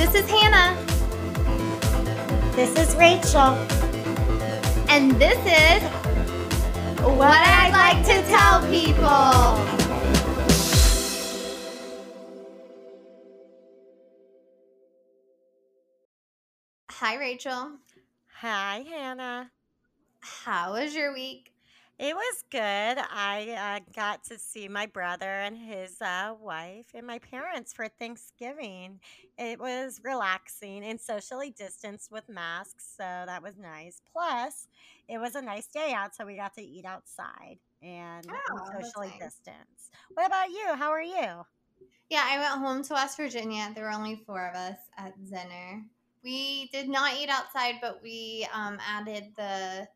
This is Hannah. This is Rachel. And this is What I'd Like to Tell People. Hi, Rachel. Hi, Hannah. How was your week? It was good. I uh, got to see my brother and his uh, wife and my parents for Thanksgiving. It was relaxing and socially distanced with masks, so that was nice. Plus, it was a nice day out, so we got to eat outside and Oh, socially nice. distanced. What about you? How are you? Yeah, I went home to West Virginia. There were only four of us at Zenner. We did not eat outside, but we um, added the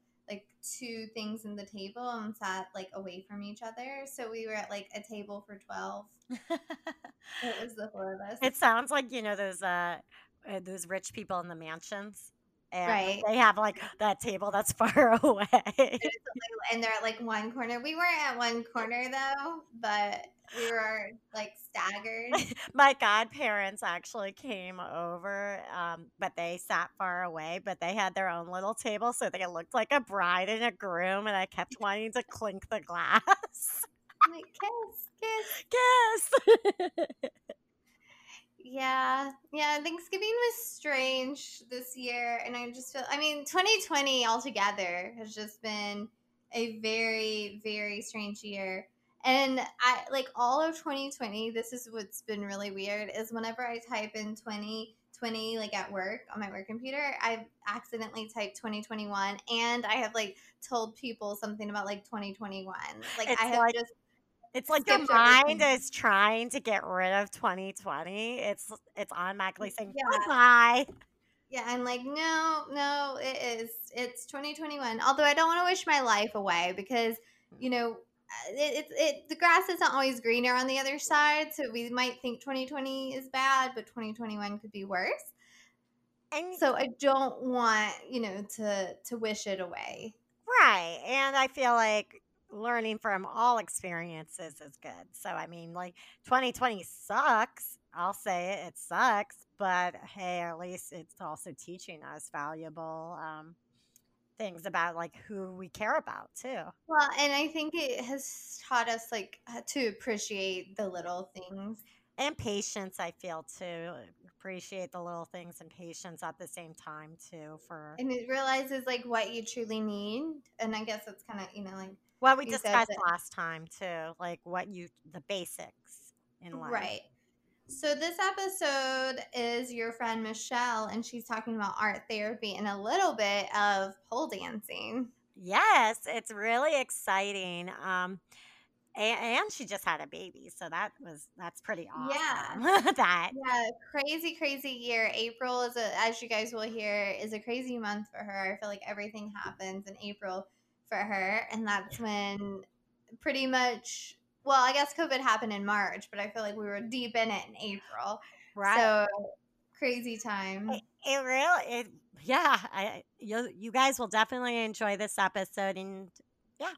two things in the table and sat like away from each other. So we were at like a table for twelve. It was the four of us. It sounds like you know those uh uh, those rich people in the mansions, and Right. they have like that table that's far away. and they're at like one corner. We weren't at one corner though, but we were like staggered. My godparents actually came over, um, but they sat far away. But they had their own little table, so they looked like a bride and a groom. And I kept wanting to clink the glass. I'm like kiss, kiss. Kiss. Yeah, yeah. Thanksgiving was strange this year, and I just feel. I mean, 2020 altogether has just been a very, very strange year. And I like all of 2020. This is what's been really weird is whenever I type in 2020 like at work on my work computer, I've accidentally typed 2021, and I have like told people something about like 2021. Like It's I have like- just It's like your Skipped mind everything. is trying to get rid of 2020. It's it's automatically saying Yeah. goodbye. Yeah, I'm like, no, no, it is. It's 2021. Although I don't want to wish my life away because, you know, uh, it, it, it the grass isn't always greener on the other side. So we might think 2020 is bad, but 2021 could be worse. And So I don't want, you know, to to wish it away. Right. And I feel like learning from all experiences is good. So, I mean, like 2020 sucks. I'll say it, it sucks. But hey, at least it's also teaching us valuable um, things about like who we care about too. Well, and I think it has taught us like uh, to appreciate the little things. And patience, I feel too. Appreciate the little things and patience at the same time too for And it realizes like what you truly need. And I guess it's kind of, you know, like what we discussed last time too. Like what you, the basics in life. Right. So this episode is your friend Michelle, and she's talking about art therapy and a little bit of pole dancing. Yes, it's really exciting. Um, and, and she just had a baby, so that was that's pretty awesome. Yeah, that Yeah, crazy, crazy year. April is a, as you guys will hear, is a crazy month for her. I feel like everything happens in April for her, and that's when pretty much. Well, I guess COVID happened in March, but I feel like we were deep in it in April. right. So crazy time. it, it really, it yeah. I you you guys will definitely enjoy this episode. And yeah.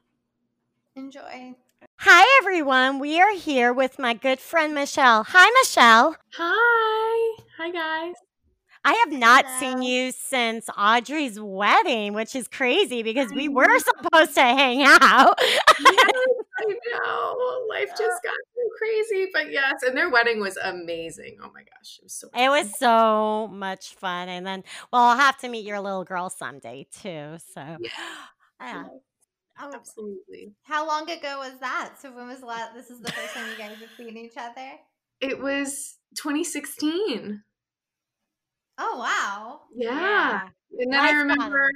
Enjoy. hi everyone, we are here with my good friend Michelle. Hi Michelle. Hi. Hi, guys. I have not seen you since Audrey's wedding, which is crazy because we were supposed to hang out. Yes, I know. Life just got so crazy. But yes, and their wedding was amazing. Oh my gosh. It was so It was so much fun. And then, well, I'll have to meet your little girl someday too. So, Yeah. yeah. Oh, Absolutely. How long ago was that? So when was the last? This is the first time you guys have seen each other. It was 2016. Oh wow! Yeah. And then I Life remember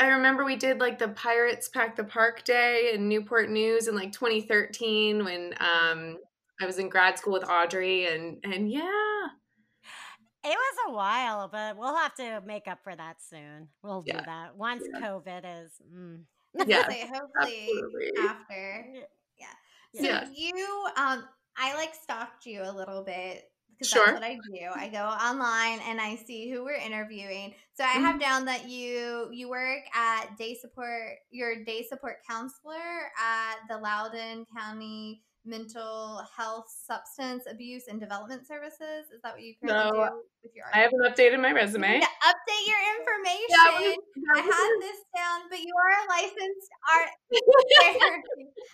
I remember we did like the Pirates Pack the Park Day in Newport News in like 2013 when um I was in grad school with Audrey and and yeah. It was a while, but we'll have to make up for that soon. We'll do that once Yeah. COVID is. Mm. Yeah. Hopefully, hopefully after. Yeah. So Yeah. you, um, I like stalked you a little bit because Sure. that's what I do. I go online and I see who we're interviewing. So I have mm-hmm. down that you you work at day support. You're day support counselor at the Loudoun County mental health, substance abuse, and development services. Is that what you currently No, do with your I haven't updated my resume. Yeah, update your information. That was- that I was- had this down, but you are a licensed art.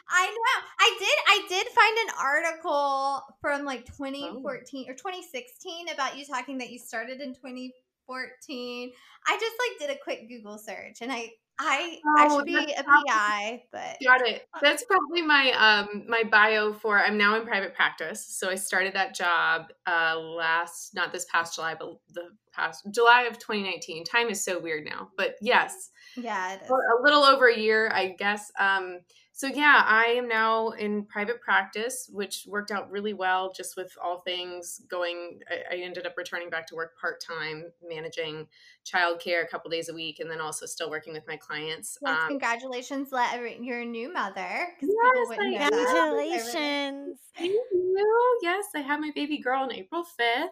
I know. I did. I did find an article from like 2014 or 2016 about you talking that you started in 2014. I just like did a quick Google search, and I I I Oh, should be a probably- PI, but Got it. That's probably my um my bio for I'm now in private practice. So I started that job uh last not this past July, but the past July of 2019. Time is so weird now. But yes, yeah, it is. for a little over a year, I guess. Um so yeah, I am now in private practice, which worked out really well just with all things going I, I ended up returning back to work part-time, managing childcare a couple days a week and then also still working with my clients. Yes, Um, congratulations, let your new mother because Yes, people wouldn't I know am. that. Congratulations. Thank you. Yes, I had my baby girl on April 5th.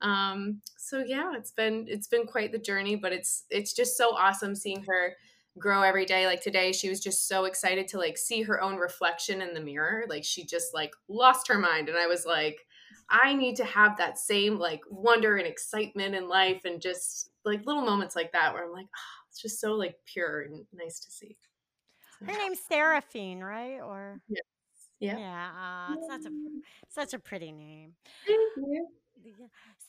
Um, so yeah, it's been it's been quite the journey, but it's it's just so awesome seeing her grow every day. Like today, she was just so excited to like see her own reflection in the mirror. Like she just like lost her mind. And I was like, I need to have that same like wonder and excitement in life and just like little moments like that where I'm like, oh, it's just so like pure and nice to see. Her name's Seraphine, right? Or yeah. yeah, aw, it's such a such a pretty name. Yeah.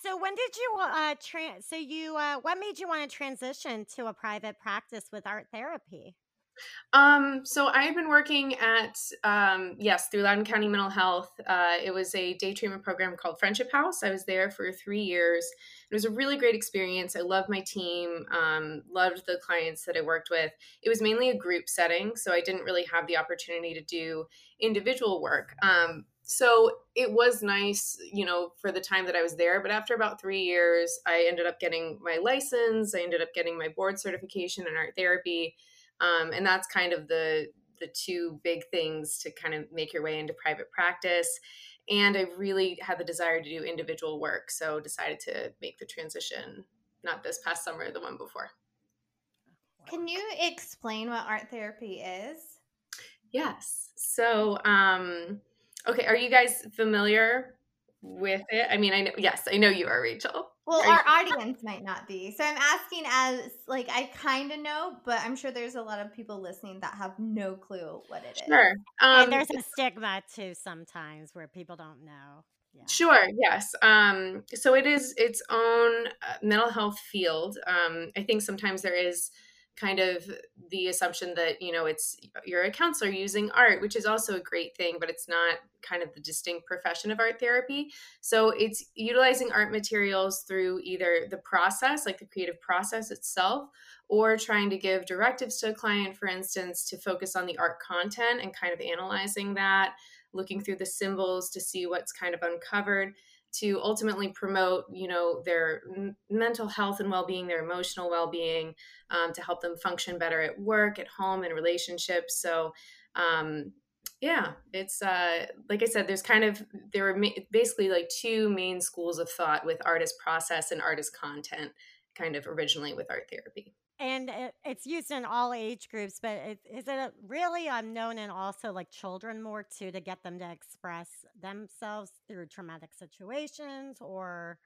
So when did you uh trans? So you uh, what made you want to transition to a private practice with art therapy? Um, so I had been working at um, yes through Loudoun County Mental Health. Uh, it was a day treatment program called Friendship House. I was there for three years. It was a really great experience. I loved my team. Um, loved the clients that I worked with. It was mainly a group setting, so I didn't really have the opportunity to do individual work. Um, so it was nice, you know, for the time that I was there. But after about three years, I ended up getting my license. I ended up getting my board certification in art therapy um, and that's kind of the the two big things to kind of make your way into private practice and i really had the desire to do individual work so decided to make the transition not this past summer the one before Can you explain what art therapy is? yes so um okay are you guys familiar with it i mean i know yes i know you are rachel Well, Are you- our audience might not be. So I'm asking as like I kind of know, but I'm sure there's a lot of people listening that have no clue what it is. sure um, and there's a stigma too sometimes where people don't know. Yeah. Sure. Yes. Um, so it is its own uh, mental health field. Um, I think sometimes there is kind of the assumption that you know it's you're a counselor using art, which is also a great thing, but it's not kind of the distinct profession of art therapy. So it's utilizing art materials through either the process, like the creative process itself, or trying to give directives to a client, for instance, to focus on the art content and kind of analyzing that looking through the symbols to see what's kind of uncovered to ultimately promote you know their m- mental health and well-being their emotional well-being um, to help them function better at work at home and relationships. So um, yeah it's uh, like i said there's kind of there are ma- basically like two main schools of thought with art as process and art as content kind of originally with art therapy And it, it's used in all age groups, but it, is it a- really unknown and also like children more too to get them to express themselves through traumatic situations or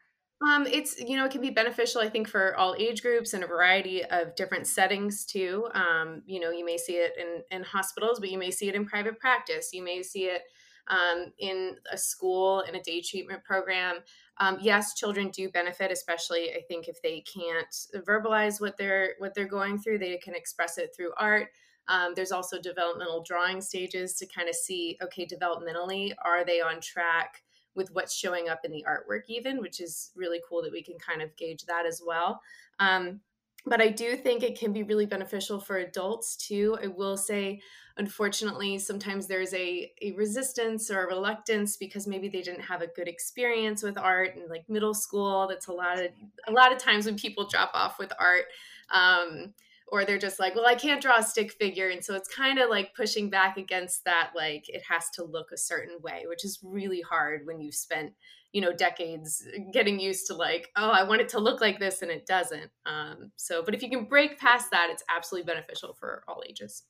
Um, it's you know it can be beneficial I think for all age groups and a variety of different settings too. Um, you know you may see it in in hospitals, but you may see it in private practice. You may see it um, in a school in a day treatment program. Um, yes, children do benefit, especially I think if they can't verbalize what they're what they're going through, they can express it through art. Um, there's also developmental drawing stages to kind of see okay developmentally are they on track with what's showing up in the artwork even which is really cool that we can kind of gauge that as well um, but i do think it can be really beneficial for adults too i will say unfortunately sometimes there's a, a resistance or a reluctance because maybe they didn't have a good experience with art in like middle school. That's a lot of a lot of times when people drop off with art um, or they're just like well i can't draw a stick figure. And so it's kind of like pushing back against that like it has to look a certain way which is really hard when you've spent you know decades getting used to like oh i want it to look like this and it doesn't. Um, so but if you can break past that it's absolutely beneficial for all ages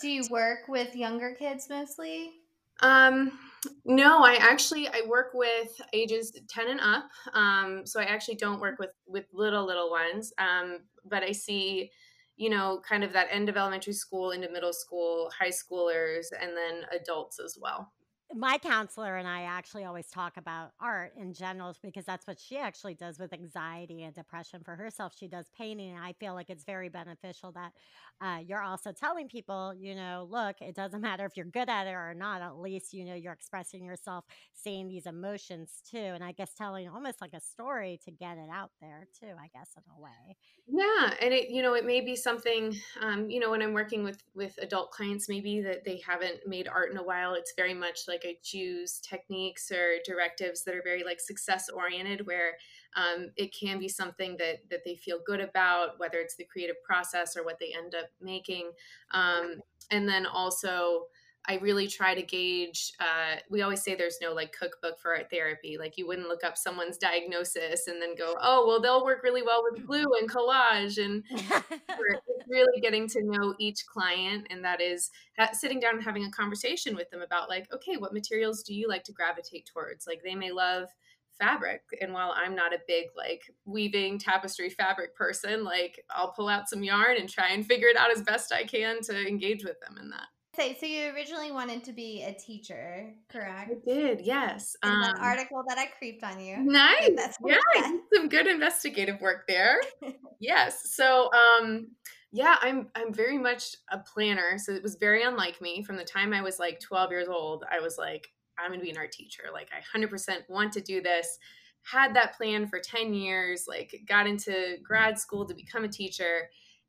Do you work with younger kids mostly? Um, no, I actually I work with ages ten and up. Um, so I actually don't work with with little little ones. Um, but I see, you know, kind of that end of elementary school into middle school, high schoolers, and then adults as well my counselor and I actually always talk about art in general because that's what she actually does with anxiety and depression for herself. She does painting. And I feel like it's very beneficial that uh, you're also telling people, you know, look, it doesn't matter if you're good at it or not. At least, you know, you're expressing yourself, seeing these emotions too. And I guess telling almost like a story to get it out there too, I guess, in a way. Yeah. And it, you know, it may be something, um, you know, when I'm working with, with adult clients, maybe that they haven't made art in a while. It's very much like like I choose techniques or directives that are very like success oriented, where um, it can be something that that they feel good about, whether it's the creative process or what they end up making, um, and then also. I really try to gauge. Uh, we always say there's no like cookbook for art therapy. Like you wouldn't look up someone's diagnosis and then go, oh, well, they'll work really well with glue and collage. And really getting to know each client, and that is sitting down and having a conversation with them about like, okay, what materials do you like to gravitate towards? Like they may love fabric and while i'm not a big like weaving tapestry fabric person like i'll pull out some yarn and try and figure it out as best i can to engage with them in that Say, so you originally wanted to be a teacher, correct? I did, yes. In um, article that I creeped on you. Nice. That's yeah, some good investigative work there. yes. So, um, yeah, I'm I'm very much a planner. So it was very unlike me. From the time I was like 12 years old, I was like, I'm gonna be an art teacher. Like I 100% want to do this. Had that plan for 10 years. Like got into grad school to become a teacher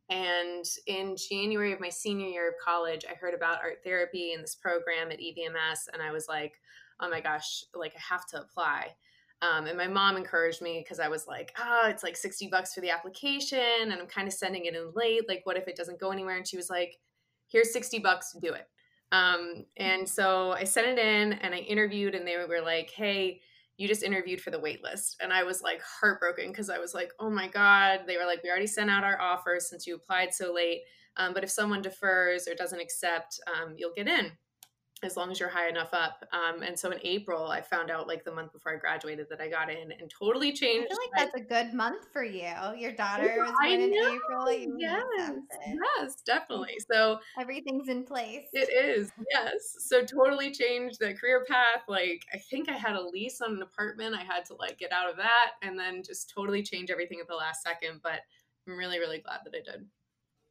and in January of my senior year of college, I heard about art therapy and this program at EVMS. And I was like, oh my gosh, like I have to apply. Um, and my mom encouraged me because I was like, oh, it's like 60 bucks for the application and I'm kind of sending it in late. Like, what if it doesn't go anywhere? And she was like, here's 60 bucks, do it. Um, and so I sent it in and I interviewed, and they were like, hey, you just interviewed for the wait list. And I was like heartbroken because I was like, oh my God. They were like, we already sent out our offers since you applied so late. Um, but if someone defers or doesn't accept, um, you'll get in as long as you're high enough up. Um, and so in April, I found out like the month before I graduated that I got in and totally changed. I feel like that's a good month for you. Your daughter was born in April. You yes, yes, definitely. So everything's in place. It is, yes. So totally changed the career path. Like I think I had a lease on an apartment. I had to like get out of that and then just totally change everything at the last second. But I'm really, really glad that I did.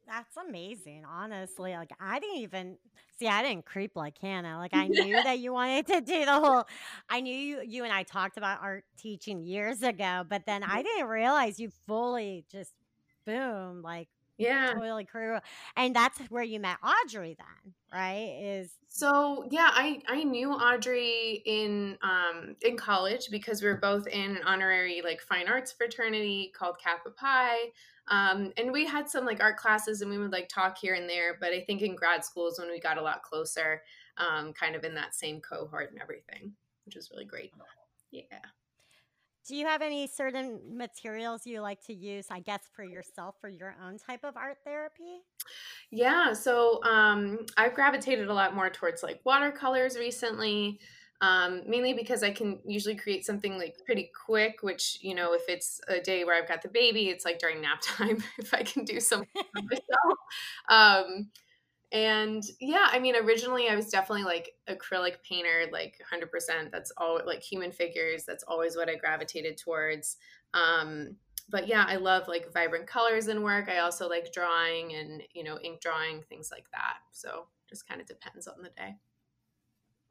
That's amazing, honestly. Like I didn't even see I didn't creep like Hannah. Like I knew that you wanted to do the whole I knew you you and I talked about art teaching years ago, but then I didn't realize you fully just boom, like yeah totally career and that's where you met audrey then right is so yeah i i knew audrey in um in college because we were both in an honorary like fine arts fraternity called kappa pi um, and we had some like art classes and we would like talk here and there, but I think in grad school is when we got a lot closer, um, kind of in that same cohort and everything, which was really great. Yeah. Do you have any certain materials you like to use, I guess, for yourself for your own type of art therapy? Yeah, so um, I've gravitated a lot more towards like watercolors recently um, mainly because I can usually create something like pretty quick, which, you know, if it's a day where I've got the baby, it's like during nap time if I can do something myself. Um, and yeah, I mean, originally I was definitely like acrylic painter, like 100%. That's all like human figures. That's always what I gravitated towards. Um, but yeah, I love like vibrant colors in work. I also like drawing and, you know, ink drawing, things like that. So just kind of depends on the day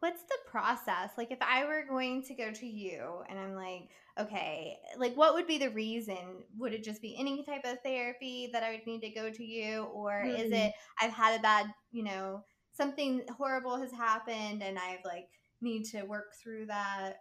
what's the process? Like if I were going to go to you and I'm like, okay, like what would be the reason? Would it just be any type of therapy that I would need to go to you or mm-hmm. is it I've had a bad, you know, something horrible has happened and I've like need to work through that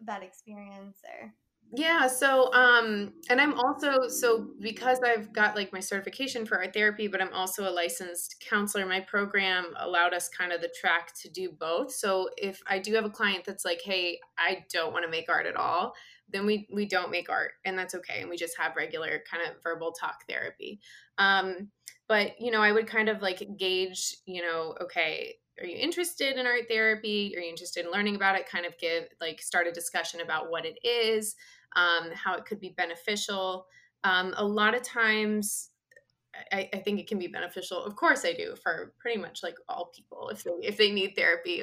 that experience or yeah so um and i'm also so because i've got like my certification for art therapy but i'm also a licensed counselor my program allowed us kind of the track to do both so if i do have a client that's like hey i don't want to make art at all then we we don't make art and that's okay and we just have regular kind of verbal talk therapy um but you know i would kind of like gauge you know okay are you interested in art therapy? Are you interested in learning about it? Kind of give like start a discussion about what it is, um, how it could be beneficial. Um, a lot of times, I, I, think it can be beneficial. Of course, I do for pretty much like all people if they if they need therapy.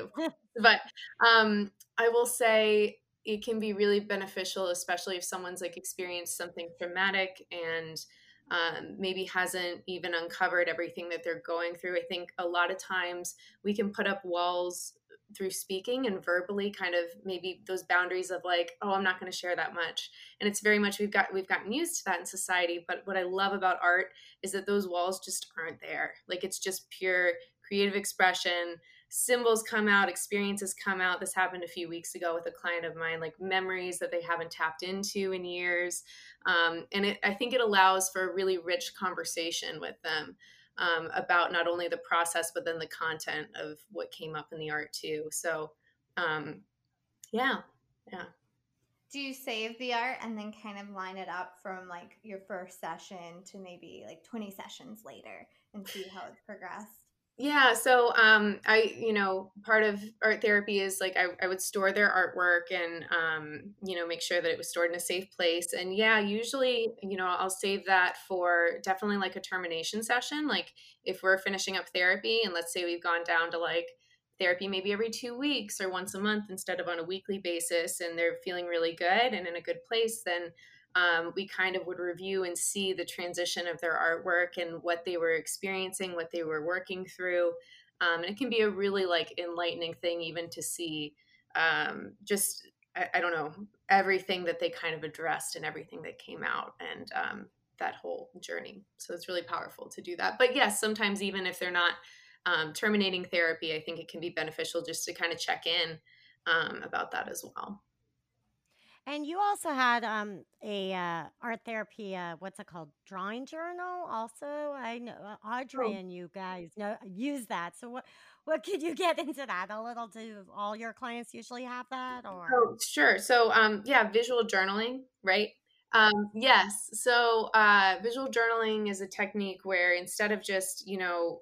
but um, I will say it can be really beneficial, especially if someone's like experienced something traumatic and um, maybe hasn't even uncovered everything that they're going through. I think a lot of times we can put up walls through speaking and verbally kind of maybe those boundaries of like oh i'm not going to share that much and it's very much we've got we've gotten used to that in society but what i love about art is that those walls just aren't there like it's just pure creative expression symbols come out, experiences come out. This happened a few weeks ago with a client of mine, like memories that they haven't tapped into in years. Um, and it, I think it allows for a really rich conversation with them um, about not only the process, but then the content of what came up in the art too. So, um, yeah, yeah. Do you save the art and then kind of line it up from like your first session to maybe like 20 sessions later and see how it's progressed? Yeah, so um, I, you know, part of art therapy is like I, I would store their artwork and, um, you know, make sure that it was stored in a safe place. And yeah, usually, you know, I'll save that for definitely like a termination session. Like if we're finishing up therapy and let's say we've gone down to like therapy maybe every two weeks or once a month instead of on a weekly basis and they're feeling really good and in a good place, then um, we kind of would review and see the transition of their artwork and what they were experiencing, what they were working through. Um, and it can be a really like enlightening thing even to see um, just I, I, don't know everything that they kind of addressed and everything that came out and um, that whole journey. So it's really powerful to do that. But yes, sometimes even if they're not um, terminating therapy, I think it can be beneficial just to kind of check in um, about that as well. And you also had um, a uh, art therapy, uh, what's it called, drawing journal. Also, I know uh, Audrey oh. and you guys know use that. So what what could you get into that a little? Do all your clients usually have that, or? Oh, sure. So um, yeah, visual journaling, right? Um, yes. So uh, visual journaling is a technique where instead of just, you know,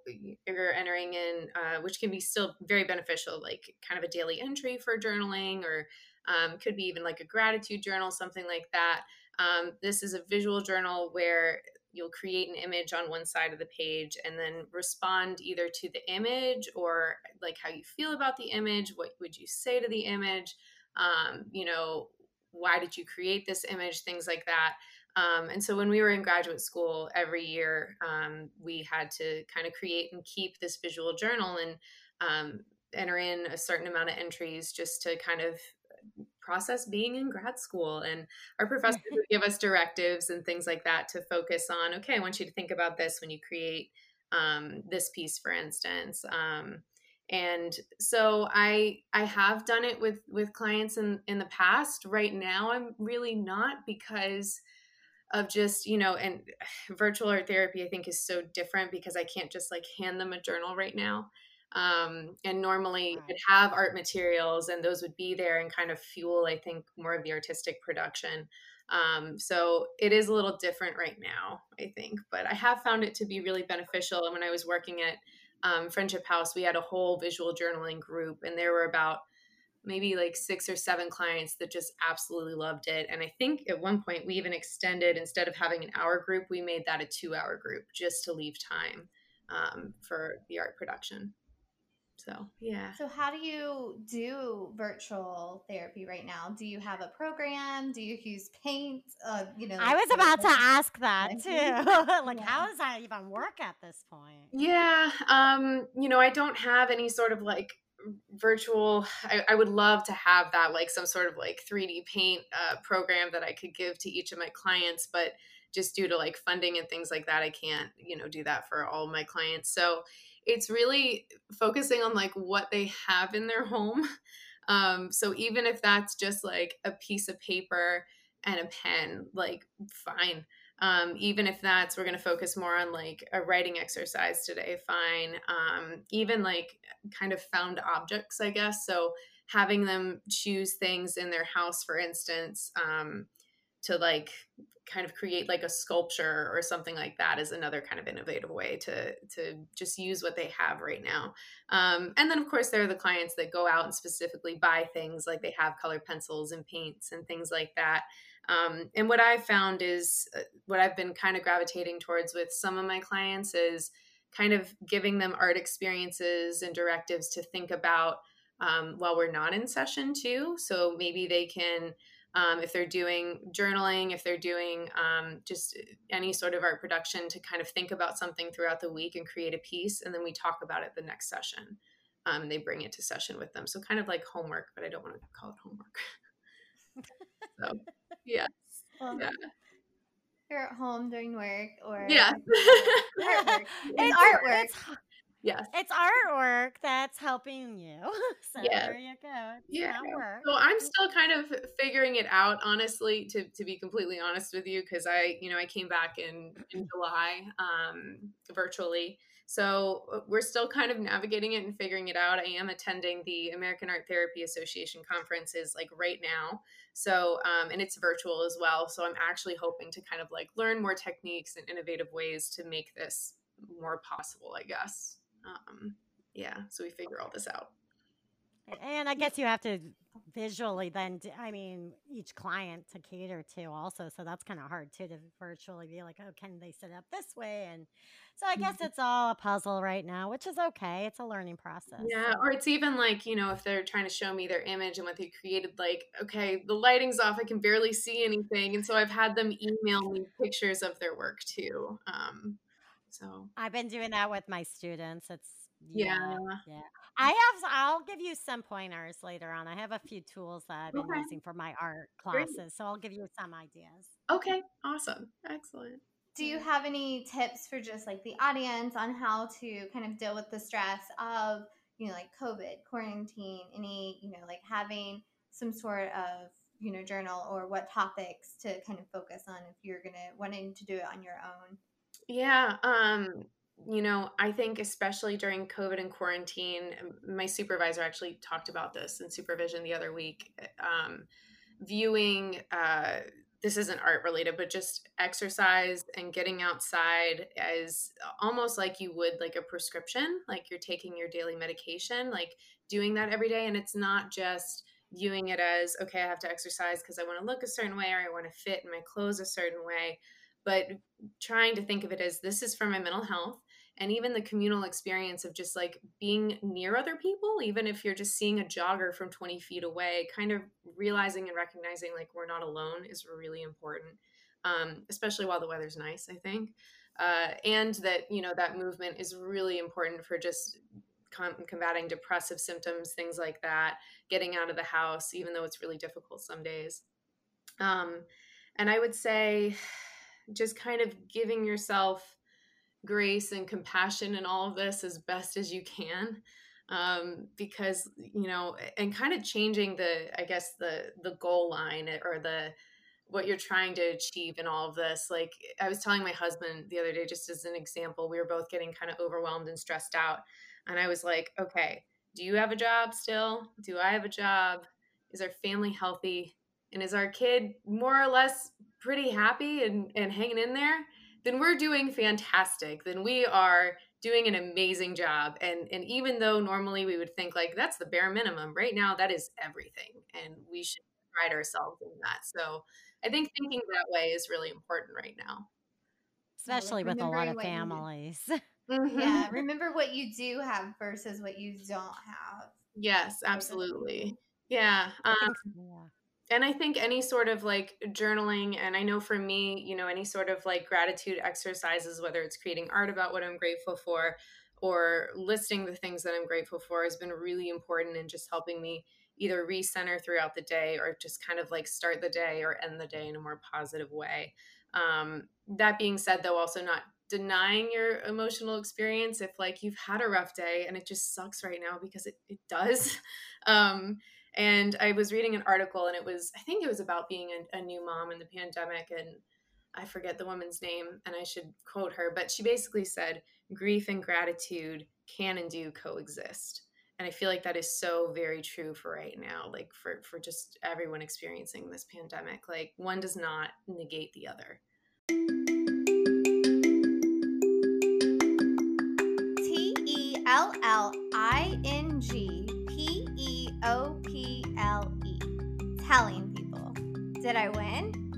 you're entering in, uh, which can be still very beneficial, like kind of a daily entry for journaling or um, could be even like a gratitude journal, something like that. Um, this is a visual journal where you'll create an image on one side of the page and then respond either to the image or like how you feel about the image. What would you say to the image? Um, you know, why did you create this image? Things like that. Um, and so when we were in graduate school, every year um, we had to kind of create and keep this visual journal and um, enter in a certain amount of entries just to kind of process being in grad school and our professors would give us directives and things like that to focus on okay i want you to think about this when you create um, this piece for instance um, and so i i have done it with with clients in in the past. Right now i'm really not because of just you know and virtual art therapy i think is so different because i can't just like hand them a journal right now um, and normally right. would have art materials and those would be there and kind of fuel i think more of the artistic production. Um, so it is a little different right now i think but i have found it to be really beneficial. And when i was working at um, friendship house we had a whole visual journaling group and there were about maybe like six or seven clients that just absolutely loved it. And i think at one point we even extended instead of having an hour group we made that a two hour group just to leave time um, for the art production so, yeah. So, how do you do virtual therapy right now? Do you have a program? Do you use Paint? Uh, you know, I was about to ask that too. like, yeah. how does that even work at this point? Yeah. Um, you know, I don't have any sort of like virtual I, I, would love to have that like some sort of like 3d paint uh, program that i could give to each of my clients but just due to like funding and things like that i can't you know do that for all my clients so it's really focusing on like what they have in their home. Um, so even if that's just like a piece of paper and a pen, like fine. Um, even if that's we're going to focus more on like a writing exercise today, fine. Um, even like kind of found objects, I guess. So having them choose things in their house, for instance, um, to like kind of create like a sculpture or something like that is another kind of innovative way to to just use what they have right now. Um, and then of course there are the clients that go out and specifically buy things like they have colored pencils and paints and things like that. Um, and what i've found is uh, what i've been kind of gravitating towards with some of my clients is kind of giving them art experiences and directives to think about um, while we're not in session too. So maybe they can um, if they're doing journaling, if they're doing um, just any sort of art production, to kind of think about something throughout the week and create a piece, and then we talk about it the next session. Um, they bring it to session with them, so kind of like homework, but I don't want to call it homework. so, yes, well, yeah. You're at home doing work, or yeah, artwork. It's, artwork. It's, Yes. It's artwork that's helping you. So yeah. there you go. It's yeah. So I'm still kind of figuring it out, honestly, to, to be completely honest with you, because I, you know, I came back in, in July um, virtually. So uh, we're still kind of navigating it and figuring it out. I am attending the American Art Therapy Association conferences like right now. So, um, and it's virtual as well. So I'm actually hoping to kind of like learn more techniques and innovative ways to make this more possible, I guess um, yeah, so we figure all this out. And I guess you have to visually then, I mean, each client to cater to also. So that's kind of hard too to virtually be like, oh, can they set up this way? And so I guess mm-hmm. it's all a puzzle right now, which is okay. It's a learning process. Yeah. Or it's even like, you know, if they're trying to show me their image and what they created, like, okay, the lighting's off. I can barely see anything. And so I've had them email me pictures of their work too. Um, so I've been doing that with my students. It's yeah, yeah. I have. I'll give you some pointers later on. I have a few tools that I've been okay. using for my art classes, Great. so I'll give you some ideas. Okay, awesome, excellent. Do you have any tips for just like the audience on how to kind of deal with the stress of you know like COVID, quarantine, any you know like having some sort of you know journal or what topics to kind of focus on if you're gonna wanting to do it on your own? Yeah. Um, you know, I think especially during COVID and quarantine, my supervisor actually talked about this in supervision the other week. Um, viewing, uh, this isn't art related, but just exercise and getting outside as almost like you would like a prescription, like you're taking your daily medication, like doing that every day. And it's not just viewing it as, okay, I have to exercise because I want to look a certain way or I want to fit in my clothes a certain way but trying to think of it as this is for my mental health and even the communal experience of just like being near other people even if you're just seeing a jogger from 20 feet away kind of realizing and recognizing like we're not alone is really important um, especially while the weather's nice i think uh, and that you know that movement is really important for just com- combating depressive symptoms things like that getting out of the house even though it's really difficult some days. Um, and i would say just kind of giving yourself grace and compassion and all of this as best as you can um, because you know and kind of changing the i guess the the goal line or the what you're trying to achieve in all of this. Like i was telling my husband the other day just as an example we were both getting kind of overwhelmed and stressed out and i was like okay do you have a job still? Do i have a job? Is our family healthy and is our kid more or less pretty happy and, and hanging in there, then we're doing fantastic. Then we are doing an amazing job. And and even though normally we would think like that's the bare minimum, right now that is everything. And we should pride ourselves in that. So I think thinking that way is really important right now. Especially with a lot of families. Mm-hmm. Yeah. Remember what you do have versus what you don't have. Yes, absolutely. Yeah. Um, yeah and I think any sort of like journaling, and I know for me, you know, any sort of like gratitude exercises, whether it's creating art about what I'm grateful for or listing the things that I'm grateful for, has been really important in just helping me either recenter throughout the day or just kind of like start the day or end the day in a more positive way. Um, that being said, though, also not denying your emotional experience if like you've had a rough day and it just sucks right now because it, it does. Um, and I was reading an article, and it was, I think it was about being a, a new mom in the pandemic. And I forget the woman's name, and I should quote her, but she basically said, grief and gratitude can and do coexist. and I feel like that is so very true for right now, like for for just everyone experiencing this pandemic. Like one does not negate the other. T E L L I N G P E O. Telling people. Did I win?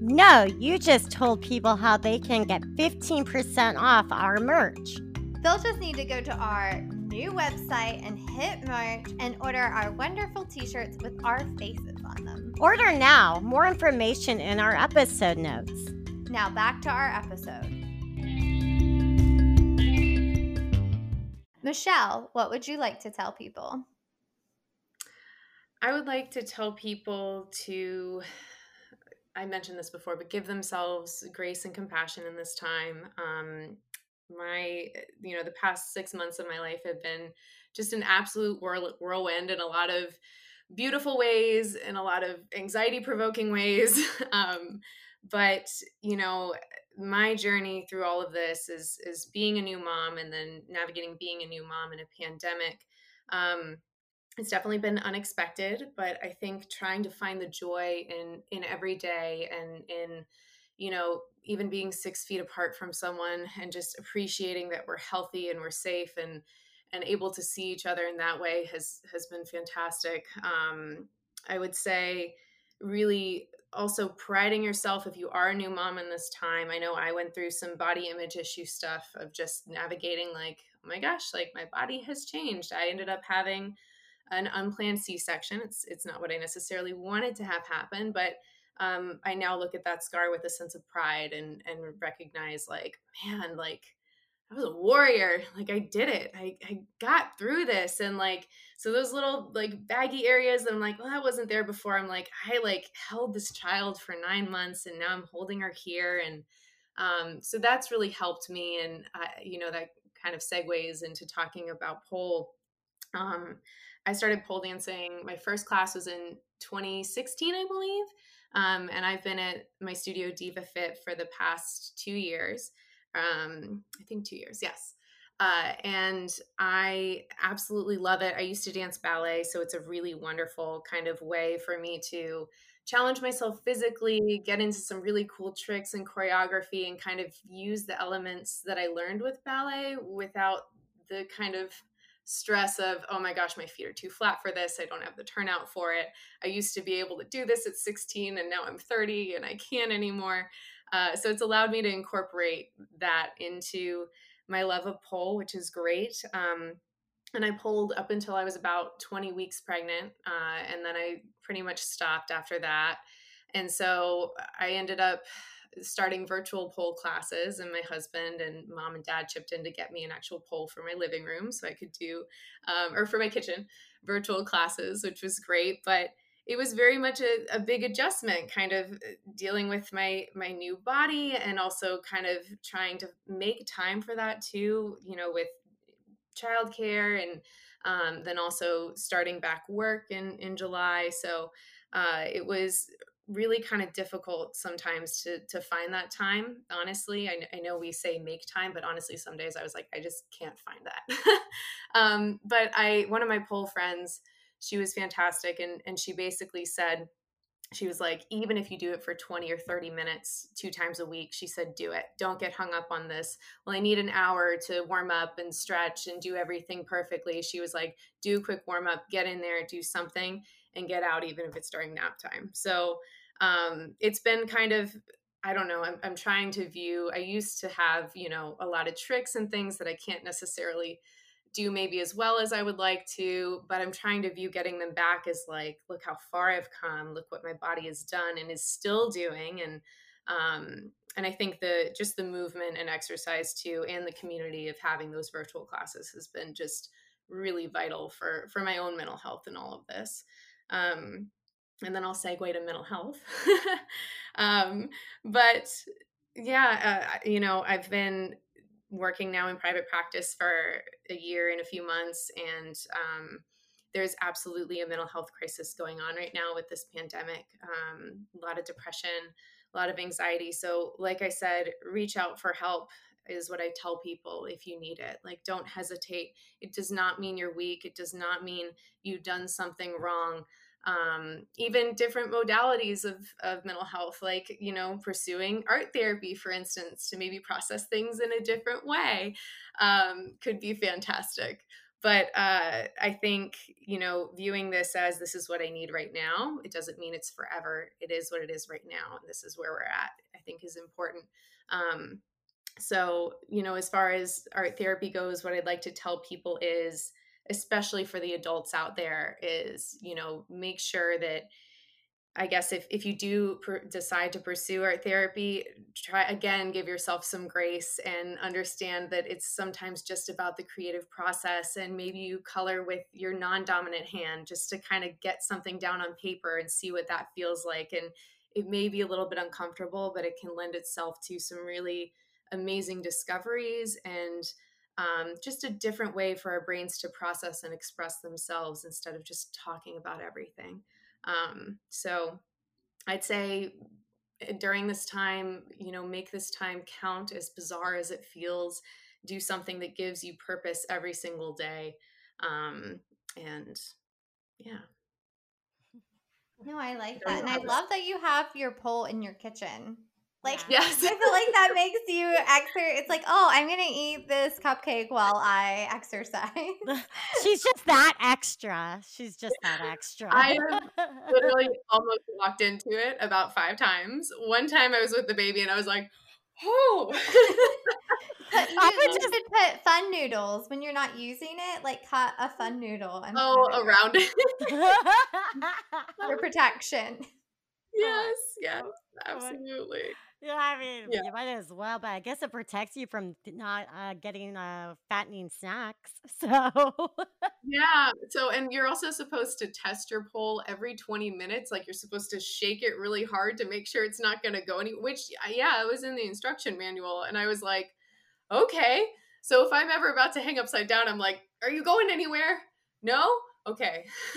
No, you just told people how they can get 15% off our merch. They'll just need to go to our new website and hit merch and order our wonderful t shirts with our faces on them. Order now. More information in our episode notes. Now back to our episode. Michelle, what would you like to tell people? I would like to tell people to, I mentioned this before, but give themselves grace and compassion in this time. Um, my, you know, the past six months of my life have been just an absolute whirlwind in a lot of beautiful ways, in a lot of anxiety provoking ways. um, but, you know, my journey through all of this is is being a new mom and then navigating being a new mom in a pandemic. Um, it's definitely been unexpected, but I think trying to find the joy in in every day and in you know even being six feet apart from someone and just appreciating that we're healthy and we're safe and and able to see each other in that way has has been fantastic. Um, I would say really also priding yourself if you are a new mom in this time. I know I went through some body image issue stuff of just navigating like, oh my gosh, like my body has changed. I ended up having an unplanned C-section. It's it's not what I necessarily wanted to have happen, but um, I now look at that scar with a sense of pride and and recognize like, man, like I was a warrior. Like I did it. I, I got through this. And like, so those little like baggy areas that I'm like, well, that wasn't there before. I'm like, I like held this child for nine months and now I'm holding her here. And um, so that's really helped me. And, I, you know, that kind of segues into talking about pole. Um, I started pole dancing. My first class was in 2016, I believe. Um, and I've been at my studio Diva Fit for the past two years um, I think two years, yes. Uh, and I absolutely love it. I used to dance ballet, so it's a really wonderful kind of way for me to challenge myself physically, get into some really cool tricks and choreography, and kind of use the elements that I learned with ballet without the kind of stress of, oh my gosh, my feet are too flat for this. I don't have the turnout for it. I used to be able to do this at 16, and now I'm 30 and I can't anymore. Uh, so it's allowed me to incorporate that into my love of pole, which is great. Um, and I pulled up until I was about 20 weeks pregnant. Uh, and then I pretty much stopped after that. And so I ended up starting virtual pole classes and my husband and mom and dad chipped in to get me an actual pole for my living room so i could do um, or for my kitchen virtual classes which was great but it was very much a, a big adjustment kind of uh, dealing with my my new body and also kind of trying to make time for that too you know with childcare and um, then also starting back work in in july. So uh, it was really kind of difficult sometimes to to find that time honestly. I, I know we say make time but honestly some days i was like i just can't find that. Um, but i one of my pole friends she was fantastic and and she basically said she was like even if you do it for 20 or 30 minutes two times a week she said do it. Don't get hung up on this. Well i need an hour to warm up and stretch and do everything perfectly. She was like do a quick warm up get in there do something and get out even if it's during nap time so um, it's been kind of i don't know I'm, I'm trying to view i used to have you know a lot of tricks and things that i can't necessarily do maybe as well as I would like to, but I'm trying to view getting them back as like, look how far I've come, look what my body has done and is still doing. And um, and I think the just the movement and exercise too, and the community of having those virtual classes has been just really vital for for my own mental health and all of this. Um, and then I'll segue to mental health. um, but yeah, uh, you know, I've been working now in private practice for a year and a few months and um, there's absolutely a mental health crisis going on right now with this pandemic um, a lot of depression a lot of anxiety so like i said reach out for help is what I tell people if you need it. Like, don't hesitate. It does not mean you're weak, it does not mean you've done something wrong. Um, even different modalities of, of mental health, like, you know, pursuing art therapy, for instance, to maybe process things in a different way, um, could be fantastic but uh, I think you know viewing this as this is what I need right now. It doesn't mean it's forever. It is what it is right now, and this is where we're at. I think is important. Um, so you know, as far as art therapy goes, what I'd like to tell people is, especially for the adults out there, is you know make sure that I guess if, if you do decide to pursue art therapy, try again, give yourself some grace and understand that it's sometimes just about the creative process. And maybe you color with your non dominant hand just to kind of get something down on paper and see what that feels like. And it may be a little bit uncomfortable, but it can lend itself to some really amazing discoveries and um, just a different way for our brains to process and express themselves instead of just talking about everything. Um, so I'd say eh, during this time, you know, make this time count as bizarre as it feels. Do something that gives you purpose every single day. Um, and yeah. No, I like that. And I love that you have your pole in your kitchen. Like, yes. I feel like that makes you exer. It's like, oh, I'm gonna eat this cupcake while I exercise. She's just that extra. She's just that extra. I have literally almost walked into it about five times. One time I was with the baby and I was like, oh. I would just put fun noodles when you're not using it. Like cut a fun noodle. And oh, around it for protection. Yes, yes, oh absolutely. Yeah, I mean, Yeah. you might as well, but I guess it protects you from not uh, getting uh, fattening snacks. So, Yeah. So, and you're also supposed to test your pole every 20 minutes. Like you're supposed to shake it really hard to make sure it's not going to go any, which, yeah, it was in the instruction manual. And I was like, okay. So if I'm ever about to hang upside down, I'm like, are you going anywhere? No? Okay.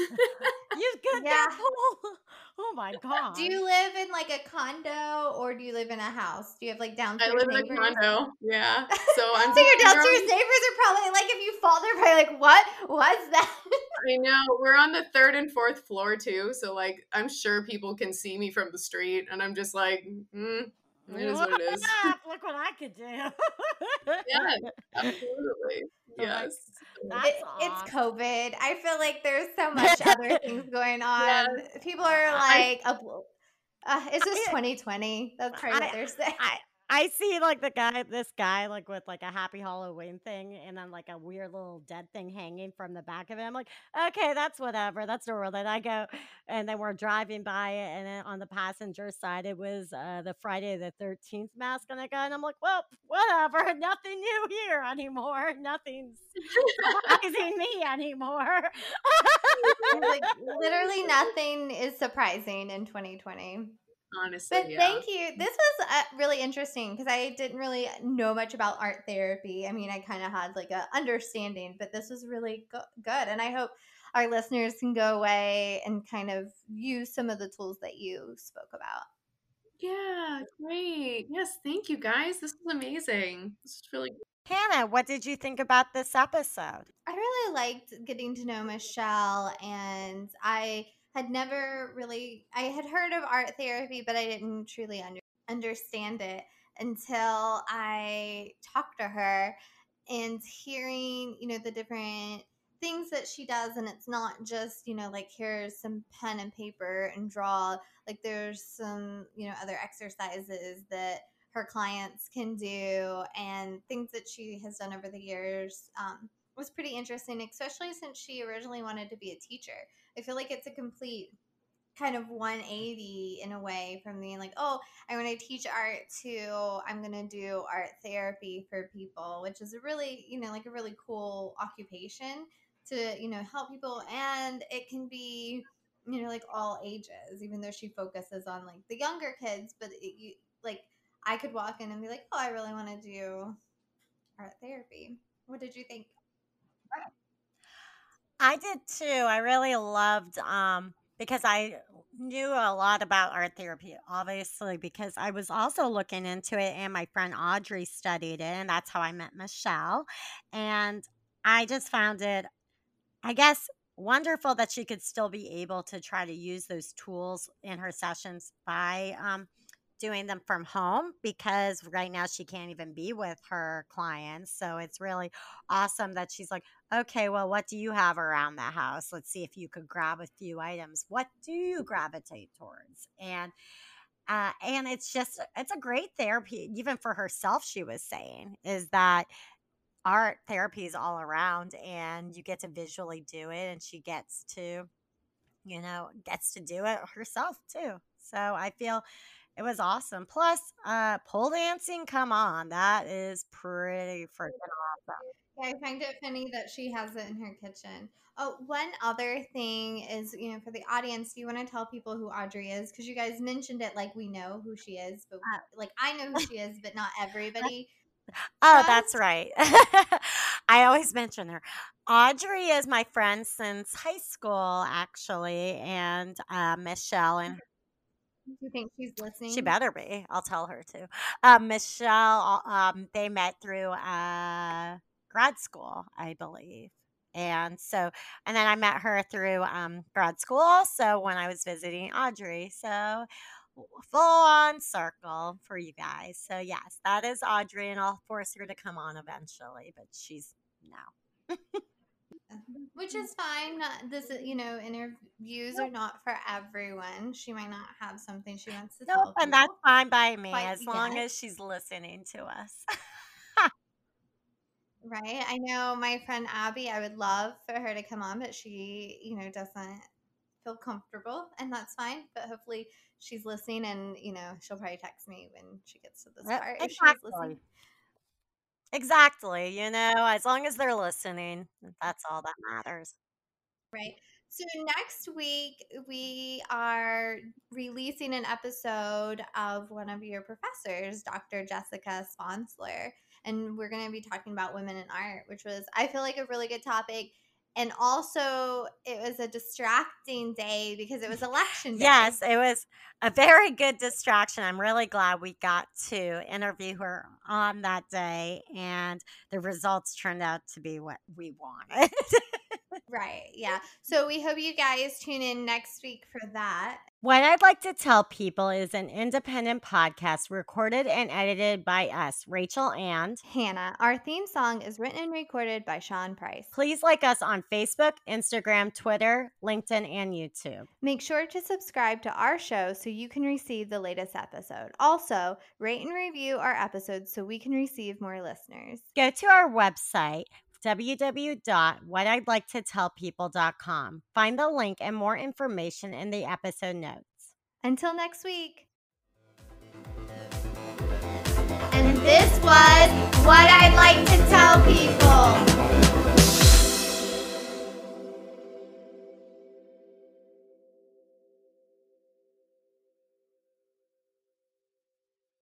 you get Yeah. that pole. Oh my god. Do you live in like a condo or do you live in a house? Do you have like downstairs? I live neighbors? in a condo. Yeah. So I'm So your downstairs neighbors are probably like if you fall they're probably like, What? What's that? I know. We're on the third and fourth floor too. So like I'm sure people can see me from the street and I'm just like, mm, it is what it is. Look what I could do. yeah, absolutely. Yes. That's it, it's COVID. I feel like there's so much other things going on. Yes. People are like, I, uh, it's just 2020. That's probably what they're saying. I, I see like the guy, this guy, like with like a happy Halloween thing, and then like a weird little dead thing hanging from the back of it. I'm like, okay, that's whatever. That's normal. Then I go, and then we're driving by it, and then on the passenger side, it was uh, the Friday the 13th mask on the guy, and I'm like, well, whatever. Nothing new here anymore. Nothing's surprising me anymore. like literally nothing is surprising in 2020 honestly. But yeah. thank you. This was uh, really interesting because I didn't really know much about art therapy. I mean, I kind of had like a understanding, but this was really go- good, and I hope our listeners can go away and kind of use some of the tools that you spoke about. Yeah, great. Yes, thank you guys. This was amazing. This is really good. Hannah, what did you think about this episode? I really liked getting to know Michelle, and I had never really I had heard of art therapy, but I didn't truly under, understand it until I talked to her and hearing, you know, the different things that she does and it's not just, you know, like here's some pen and paper and draw. Like there's some, you know, other exercises that her clients can do and things that she has done over the years um, was pretty interesting, especially since she originally wanted to be a teacher. I feel like it's a complete kind of 180 in a way from being like, oh, I want to teach art to I'm going to do art therapy for people, which is a really, you know, like a really cool occupation to, you know, help people. And it can be, you know, like all ages, even though she focuses on like the younger kids, but it, you, like I could walk in and be like, oh, I really want to do art therapy. What did you think? I did too. I really loved um because I knew a lot about art therapy, obviously, because I was also looking into it, and my friend Audrey studied it, and that's how I met Michelle. And I just found it, I guess, wonderful that she could still be able to try to use those tools in her sessions by um, doing them from home because right now she can't even be with her clients. So it's really awesome that she's like, okay, well, what do you have around the house? Let's see if you could grab a few items. What do you gravitate towards? And uh, and it's just it's a great therapy even for herself she was saying is that art therapy is all around and you get to visually do it and she gets to you know gets to do it herself too so i feel it was awesome. Plus, uh, pole dancing, come on, that is pretty freaking awesome. I find it funny that she has it in her kitchen. Oh, one other thing is, you know, for the audience, do you want to tell people who Audrey is? Because you guys mentioned it like we know who she is, but uh, like I know who she is, but not everybody. Oh, that's right. I always mention her. Audrey is my friend since high school, actually, and uh, Michelle and do you think she's listening? She better be. I'll tell her to. Um, Michelle, um, they met through uh, grad school, I believe. And so, and then I met her through um, grad school also when I was visiting Audrey. So, full on circle for you guys. So, yes, that is Audrey, and I'll force her to come on eventually, but she's now. which is fine. Not this, uh, you know, interviews nope. are not for everyone. She might not have something she wants to nope, tell. and that's fine by me as long as she's listening to us. right. I know my friend Abby. I would love for her to come on, but she, you know, doesn't feel comfortable, and that's fine. But hopefully, she's listening, and you know, she'll probably text me when she gets to this part if she's listening. Exactly. You know, as long as they're listening, that's all that matters. Right. So next week we are releasing an episode of one of your professors, Dr. Jessica Sponsler, and we're going to be talking about women in art, which was I feel like a really good topic and also it was a distracting day because it was election day. Yes, it was a very good distraction. I'm really glad we got to interview her on that day and the results turned out to be what we wanted. right. Yeah. So we hope you guys tune in next week for that. What I'd like to tell people is an independent podcast recorded and edited by us, Rachel and Hannah. Our theme song is written and recorded by Sean Price. Please like us on Facebook, Instagram, Twitter, LinkedIn, and YouTube. Make sure to subscribe to our show so you can receive the latest episode. Also, rate and review our episodes so we can receive more listeners. Go to our website, www.whatidliketotellpeople.com. Find the link and more information in the episode notes. Until next week. And this was What I'd Like to Tell People.